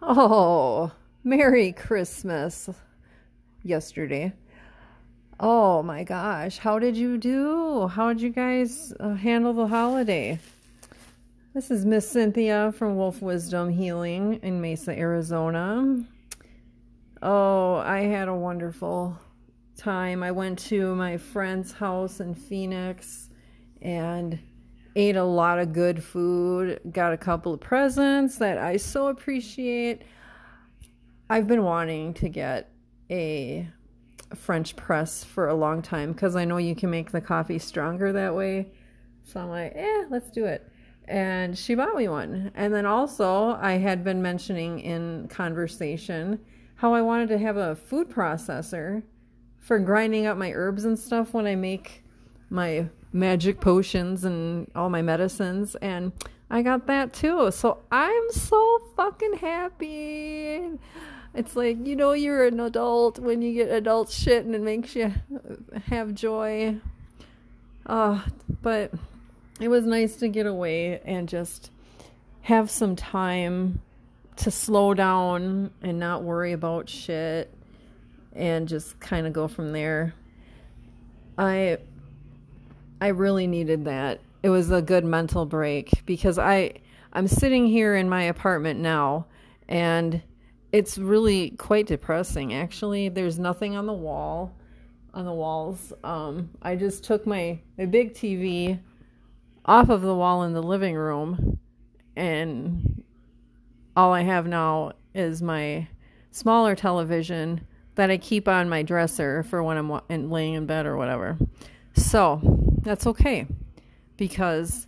Oh, Merry Christmas yesterday. Oh my gosh, how did you do? How did you guys uh, handle the holiday? This is Miss Cynthia from Wolf Wisdom Healing in Mesa, Arizona. Oh, I had a wonderful time. I went to my friend's house in Phoenix and ate a lot of good food, got a couple of presents that I so appreciate. I've been wanting to get a French press for a long time because I know you can make the coffee stronger that way. So I'm like, eh, let's do it. And she bought me one. And then also, I had been mentioning in conversation how I wanted to have a food processor for grinding up my herbs and stuff when I make my magic potions and all my medicines and I got that too. So I'm so fucking happy. It's like, you know, you're an adult when you get adult shit and it makes you have joy. Uh, but it was nice to get away and just have some time to slow down and not worry about shit and just kind of go from there. I I really needed that. It was a good mental break because I I'm sitting here in my apartment now and it's really quite depressing actually. There's nothing on the wall on the walls. Um I just took my my big TV off of the wall in the living room and all I have now is my smaller television that I keep on my dresser for when I'm laying in bed or whatever. So, that's okay because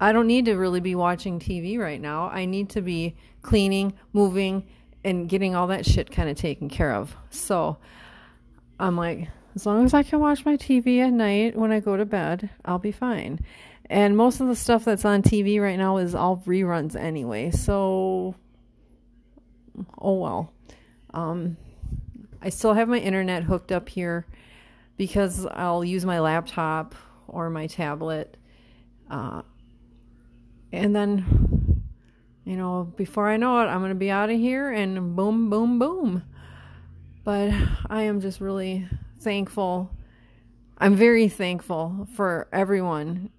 I don't need to really be watching TV right now. I need to be cleaning, moving, and getting all that shit kind of taken care of. So I'm like, as long as I can watch my TV at night when I go to bed, I'll be fine. And most of the stuff that's on TV right now is all reruns anyway. So, oh well. Um, I still have my internet hooked up here because I'll use my laptop or my tablet. Uh, and then, you know, before I know it, I'm going to be out of here and boom, boom, boom. But I am just really thankful. I'm very thankful for everyone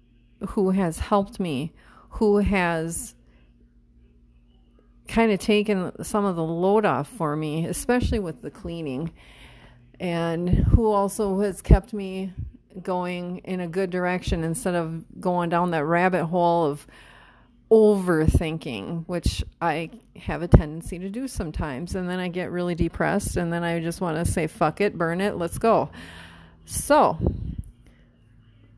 who has helped me, who has kind of taken some of the load off for me, especially with the cleaning, and who also has kept me going in a good direction instead of going down that rabbit hole of overthinking, which I have a tendency to do sometimes. And then I get really depressed, and then I just want to say, fuck it, burn it, let's go. So,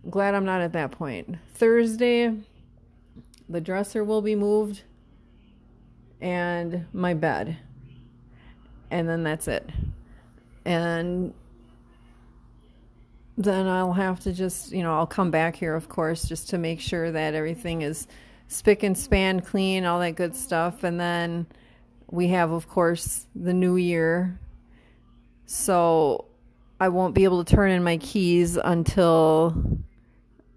glad I'm not at that point. Thursday, the dresser will be moved and my bed. And then that's it. And then I'll have to just, you know, I'll come back here, of course, just to make sure that everything is spick and span clean, all that good stuff. And then we have, of course, the new year. So I won't be able to turn in my keys until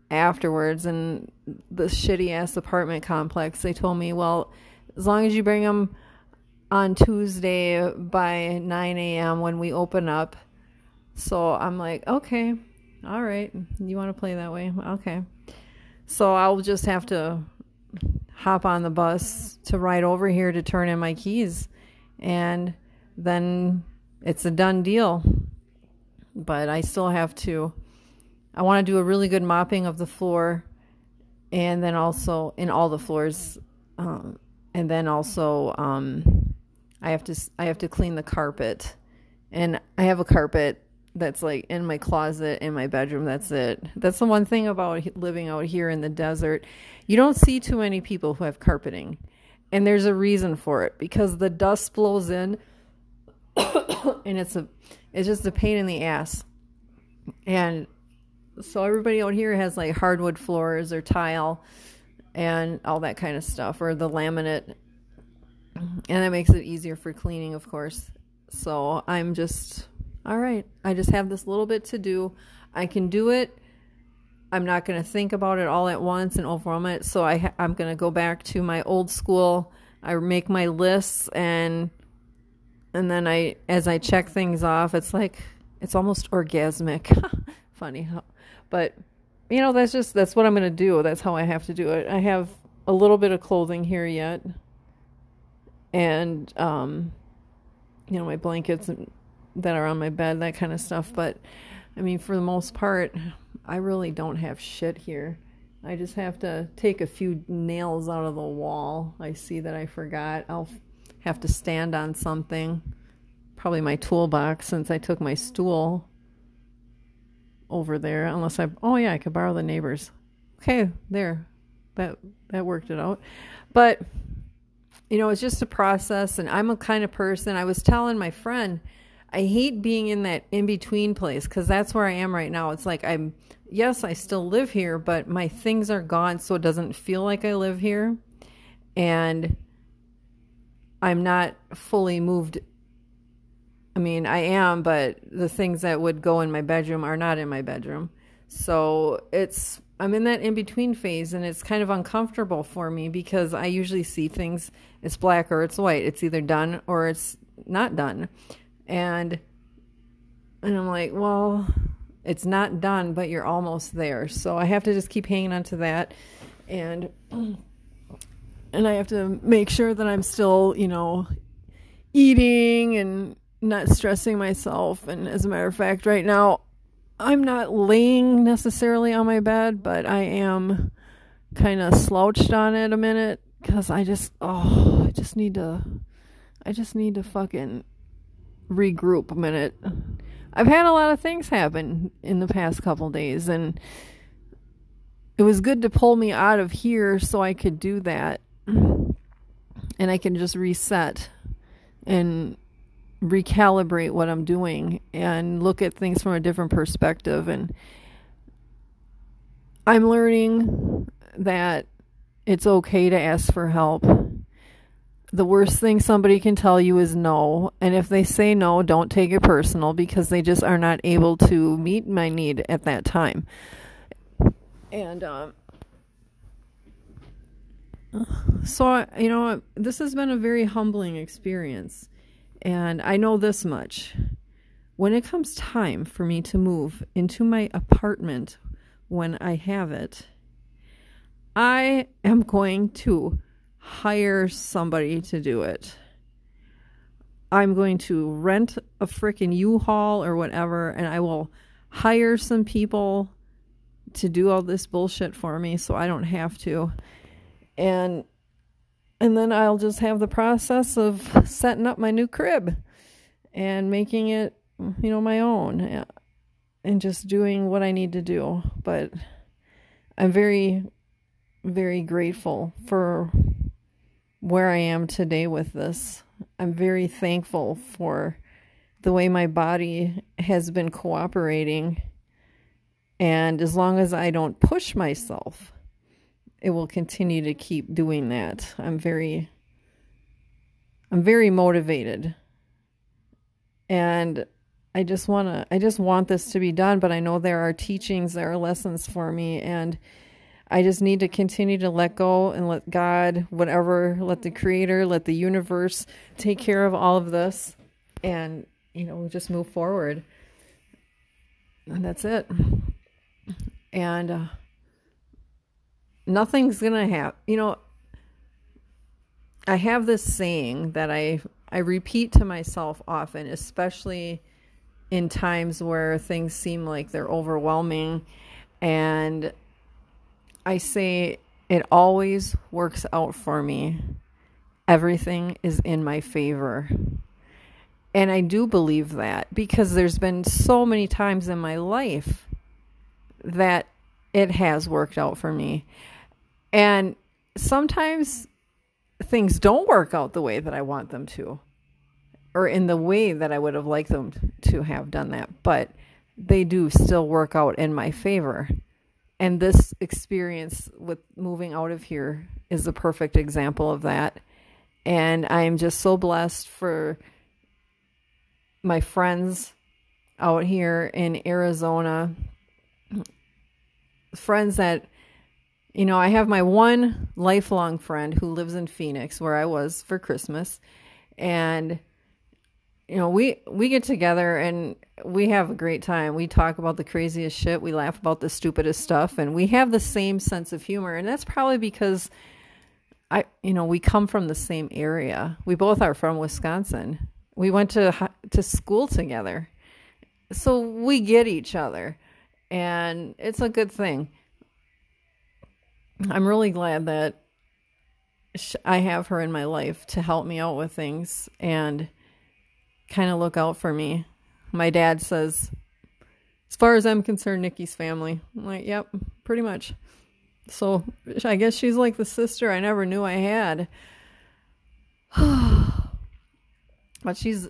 afterwards. And the shitty ass apartment complex, they told me, well, as long as you bring them on Tuesday by 9 a.m. when we open up. So I'm like, okay, all right. You want to play that way? Okay. So I'll just have to hop on the bus to ride over here to turn in my keys. And then it's a done deal. But I still have to, I want to do a really good mopping of the floor and then also in all the floors. Um, and then also, um, I have to, I have to clean the carpet. And I have a carpet that's like in my closet in my bedroom that's it. That's the one thing about living out here in the desert. You don't see too many people who have carpeting. And there's a reason for it because the dust blows in and it's a it's just a pain in the ass. And so everybody out here has like hardwood floors or tile and all that kind of stuff or the laminate and that makes it easier for cleaning of course so i'm just all right, I just have this little bit to do. I can do it. I'm not going to think about it all at once and overwhelm it. So I I'm going to go back to my old school I make my lists and and then I as I check things off, it's like it's almost orgasmic. Funny how but you know, that's just that's what I'm going to do. That's how I have to do it. I have a little bit of clothing here yet. And um you know, my blankets that are on my bed, that kind of stuff, but I mean, for the most part, I really don't have shit here. I just have to take a few nails out of the wall. I see that I forgot. I'll have to stand on something. Probably my toolbox since I took my stool over there. Unless I, oh yeah, I could borrow the neighbors. Okay, there. That that worked it out. But you know, it's just a process, and I'm a kind of person. I was telling my friend, I hate being in that in between place because that's where I am right now. It's like I'm yes, I still live here, but my things are gone, so it doesn't feel like I live here. And I'm not fully moved. I mean, I am, but the things that would go in my bedroom are not in my bedroom. So it's, I'm in that in between phase, and it's kind of uncomfortable for me because I usually see things, it's black or it's white. It's either done or it's not done. And, and I'm like, well, it's not done, but you're almost there. So I have to just keep hanging on to that, and and I have to make sure that I'm still, you know, eating and not stressing myself. And as a matter of fact, right now, I'm not laying necessarily on my bed, but I am kind of slouched on it a minute because I just, oh, I just need to, I just need to fucking regroup a minute. I've had a lot of things happen in the past couple days, and it was good to pull me out of here so I could do that. And I can just reset and recalibrate what I'm doing and look at things from a different perspective. And I'm learning that it's okay to ask for help the worst thing somebody can tell you is no. And if they say no, don't take it personal because they just are not able to meet my need at that time. And um, so, you know, this has been a very humbling experience. And I know this much. When it comes time for me to move into my apartment when I have it, I am going to hire somebody to do it. I'm going to rent a freaking U-Haul or whatever, and I will hire some people to do all this bullshit for me so I don't have to. And and then I'll just have the process of setting up my new crib and making it, you know, my own and just doing what I need to do. But I'm very very grateful for where I am today with this. I'm very thankful for the way my body has been cooperating. And as long as I don't push myself, it will continue to keep doing that. I'm very I'm very motivated. And I just want to I just want this to be done, but I know there are teachings, there are lessons for me and I just need to continue to let go and let God, whatever, let the creator, let the universe take care of all of this and, you know, just move forward. And that's it. And uh, nothing's to happen. You know, I have this saying that I I repeat to myself often, especially in times where things seem like they're overwhelming and I say it always works out for me. Everything is in my favor. And I do believe that because there's been so many times in my life that it has worked out for me. And sometimes things don't work out the way that I want them to, or in the way that I would have liked them to have done that, but they do still work out in my favor and this experience with moving out of here is a perfect example of that. And I am just so blessed for my friends out here in Arizona, friends that you know, I have my one lifelong friend who lives in Phoenix where I was for Christmas and you know, we we get together and we have a great time. We talk about the craziest shit, we laugh about the stupidest stuff and we have the same sense of humor and that's probably because I you know, we come from the same area. We both are from Wisconsin. We went to to school together. So we get each other and it's a good thing. I'm really glad that I have her in my life to help me out with things and kind of look out for me. My dad says, as far as I'm concerned, Nikki's family. I'm like, yep, pretty much. So I guess she's like the sister I never knew I had. but she's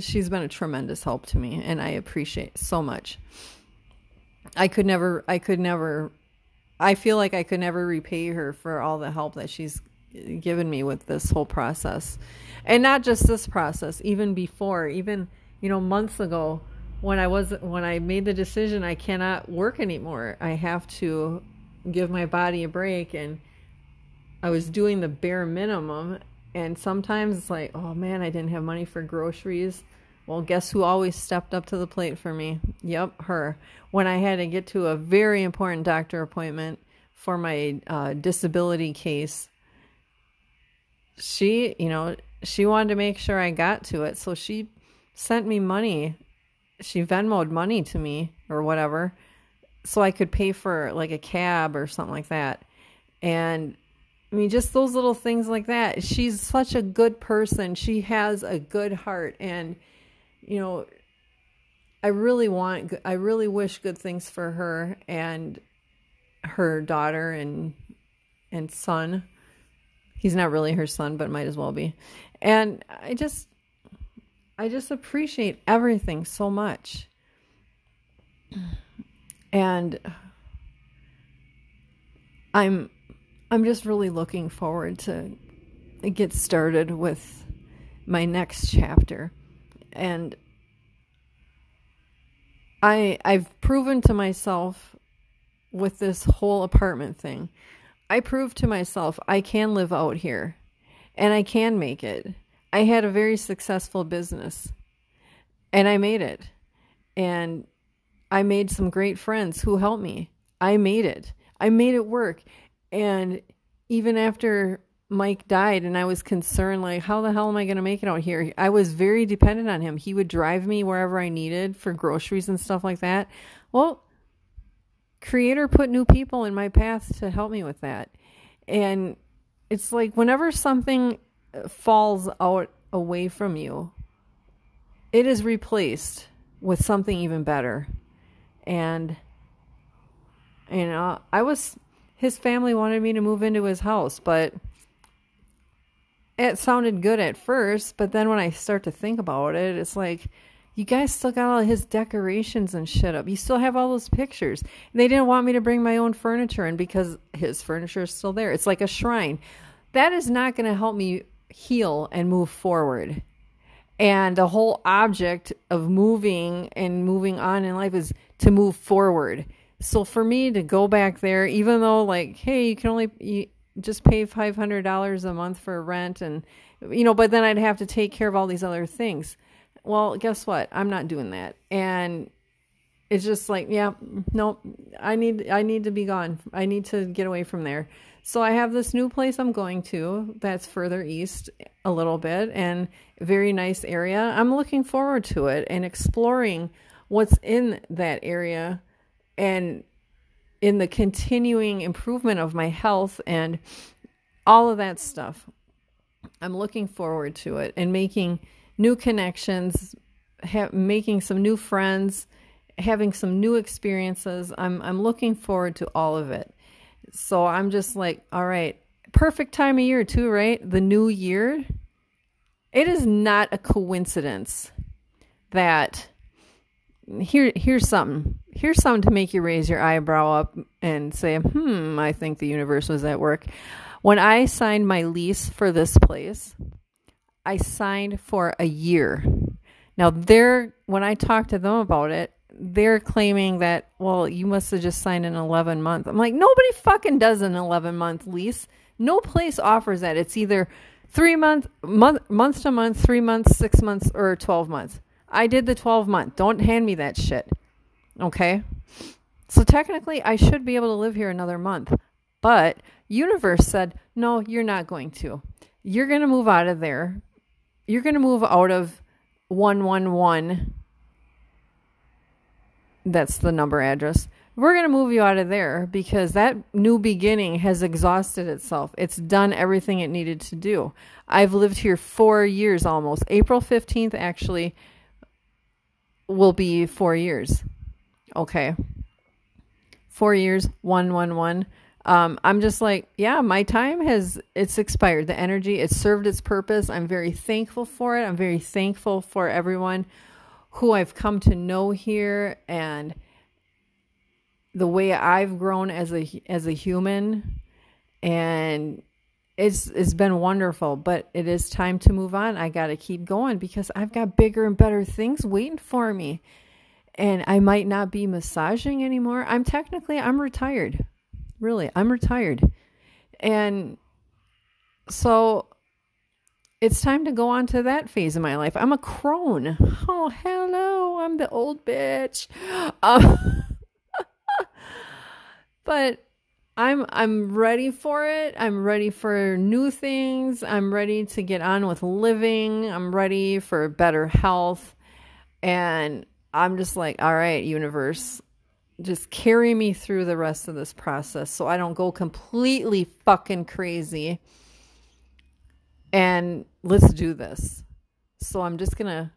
she's been a tremendous help to me and I appreciate so much. I could never I could never I feel like I could never repay her for all the help that she's given me with this whole process. And not just this process, even before, even, you know, months ago when I was when I made the decision I cannot work anymore. I have to give my body a break and I was doing the bare minimum and sometimes it's like, oh man, I didn't have money for groceries. Well, guess who always stepped up to the plate for me? Yep, her. When I had to get to a very important doctor appointment for my uh, disability case, she, you know, she wanted to make sure I got to it. So she sent me money. She Venmoed money to me or whatever so I could pay for like a cab or something like that. And I mean, just those little things like that. She's such a good person. She has a good heart. And, you know, I really want, I really wish good things for her and her daughter and, and son. He's not really her son, but might as well be. And I just, I just appreciate everything so much. And I'm, I'm just really looking forward to get started with my next chapter. And I I've proven to myself with this whole apartment thing. I proved to myself I can live out here and I can make it. I had a very successful business and I made it. And I made some great friends who helped me. I made it. I made it work. And even after Mike died and I was concerned like how the hell am I going to make it out here? I was very dependent on him. He would drive me wherever I needed for groceries and stuff like that. Well, creator put new people in my path to help me with that. And it's like whenever something uh, falls out away from you, it is replaced with something even better. And you know, I was his family wanted me to move into his house, but it sounded good at first, but then when I start to think about it, it's like you guys still got all his decorations and shit up. You still have all those pictures. And they didn't want me to bring my own furniture in because his furniture is still there. It's like a shrine. That is not going to help me heal and move forward. And the whole object of moving and moving on in life is to move forward. So for me to go back there, even though like, hey, you can only you just pay five hundred dollars a month for rent, and you know, but then I'd have to take care of all these other things. Well, guess what? I'm not doing that, and it's just like, yeah, nope. I need I need to be gone. I need to get away from there. So I have this new place I'm going to that's further east a little bit and very nice area. I'm looking forward to it and exploring what's in that area and in the continuing improvement of my health and all of that stuff. I'm looking forward to it and making new connections, ha- making some new friends, having some new experiences. I'm I'm looking forward to all of it. So I'm just like, all right, perfect time of year too, right? The new year. It is not a coincidence that here here's something here's something to make you raise your eyebrow up and say hmm i think the universe was at work when i signed my lease for this place i signed for a year now there when i talked to them about it they're claiming that, well, you must have just signed an 11 month. I'm like, nobody fucking does an 11 month lease. No place offers that. It's either three month, month, month to month, three months, six months, or 12 months. I did the 12 month. Don't hand me that shit. Okay. So technically, I should be able to live here another month. But universe said, no, you're not going to. You're going to move out of there. You're going to move out of 111 that's the number address. We're going to move you out of there because that new beginning has exhausted itself. It's done everything it needed to do. I've lived here four years almost. April 15th actually will be four years. Okay. Four years, one, one, one. Um, I'm just like, yeah, my time has it's expired. The energy, it served its purpose. I'm very thankful for it. I'm very thankful for everyone who I've come to know here and the way I've grown as a as a human and it's it's been wonderful but it is time to move on I got to keep going because I've got bigger and better things waiting for me and I might not be massaging anymore I'm technically I'm retired really I'm retired and so it's time to go on to that phase of my life. I'm a crone. Oh, hello. I'm the old bitch. Uh, but I'm I'm ready for it. I'm ready for new things. I'm ready to get on with living. I'm ready for better health. And I'm just like, all right, universe, just carry me through the rest of this process so I don't go completely fucking crazy and let's do this. So I'm just going to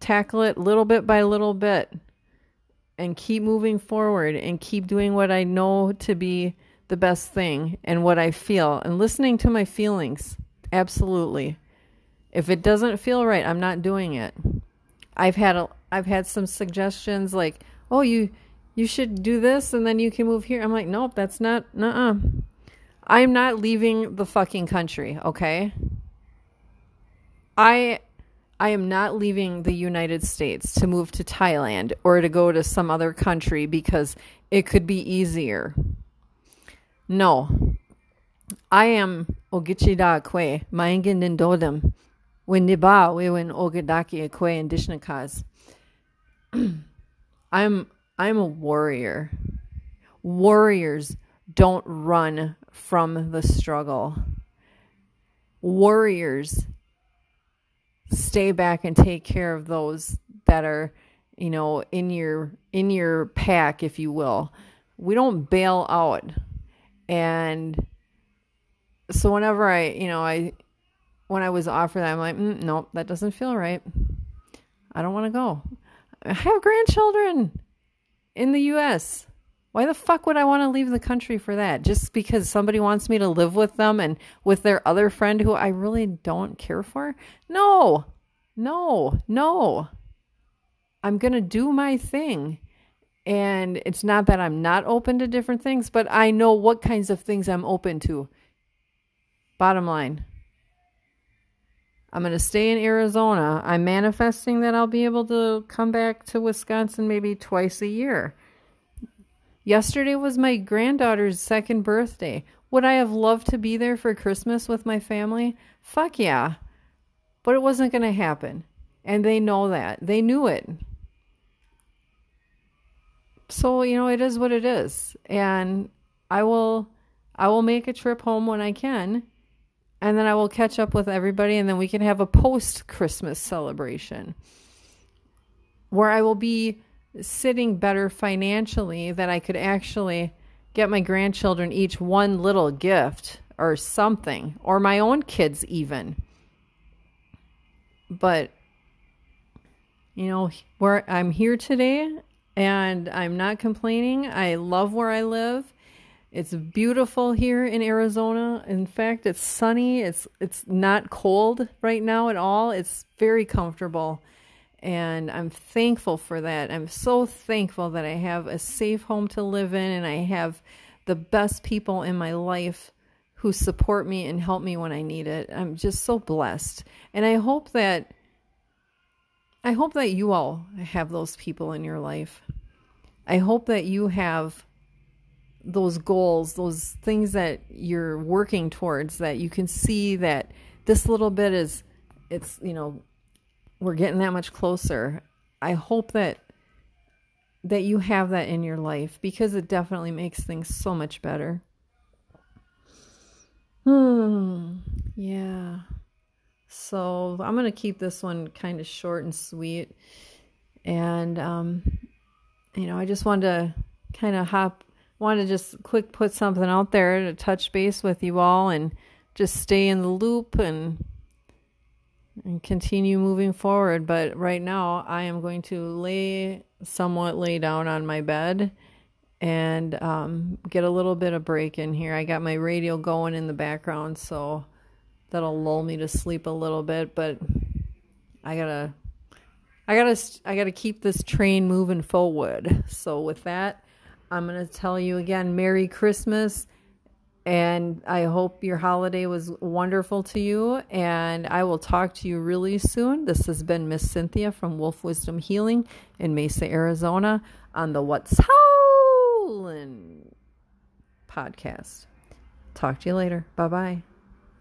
tackle it little bit by little bit and keep moving forward and keep doing what I know to be the best thing and what I feel and listening to my feelings. Absolutely. If it doesn't feel right, I'm not doing it. I've had a I've had some suggestions like, "Oh, you you should do this and then you can move here." I'm like, "Nope, that's not uh-uh. I'm not leaving the fucking country, okay? I I am not leaving the United States to move to Thailand or to go to some other country because it could be easier. No. I am Ogichida Kwe, Maingin Nindodam, Windiba, Wewin Ogadaki Kwe and Dishnakas. I'm I'm a warrior. Warriors don't run from the struggle. Warriors stay back and take care of those that are you know in your in your pack if you will we don't bail out and so whenever i you know i when i was offered that i'm like mm, nope that doesn't feel right i don't want to go have grandchildren in the us why the fuck would i want to leave the country for that just because somebody wants me to live with them and with their other friend who i really don't care for no no, no. I'm going to do my thing. And it's not that I'm not open to different things, but I know what kinds of things I'm open to. Bottom line. I'm going to stay in Arizona. I'm manifesting that I'll be able to come back to Wisconsin maybe twice a year. Yesterday was my granddaughter's second birthday. Would I have loved to be there for Christmas with my family? Fuck yeah. But it wasn't going to happen. And they know that. They knew it. So, you know, it is what it is. And I will I will make a trip home when I can. And then I will catch up with everybody and then we can have a post Christmas celebration where I will be sitting better financially that I could actually get my grandchildren each one little gift or something, or my own kids even but you know, where I'm here today and I'm not complaining. I love where I live. It's beautiful here in Arizona. In fact, it's sunny. It's it's not cold right now at all. It's very comfortable. And I'm thankful for that. I'm so thankful that I have a safe home to live in and I have the best people in my life who support me and help me when I need it. I'm just so blessed. And I hope that I hope that you all have those people in your life. I hope that you have those goals, those things that you're working towards that you can see that this little bit is it's, you know, we're getting that much closer. I hope that that you have that in your life because it definitely makes things so much better. Hmm. Yeah. So I'm going to keep this one kind of short and sweet. And, um, you know, I just wanted to kind of hop, want to just quick put something out there to touch base with you all and just stay in the loop and and continue moving forward. But right now, I am going to lay somewhat lay down on my bed and um, get a little bit of break in here. I got my radio going in the background, so that'll lull me to sleep a little bit. But I gotta, I gotta, I gotta keep this train moving forward. So with that, I'm gonna tell you again, Merry Christmas and I hope your holiday was wonderful to you. And I will talk to you really soon. This has been Miss Cynthia from Wolf Wisdom Healing in Mesa, Arizona on the What's Howlin' podcast. Talk to you later. Bye bye.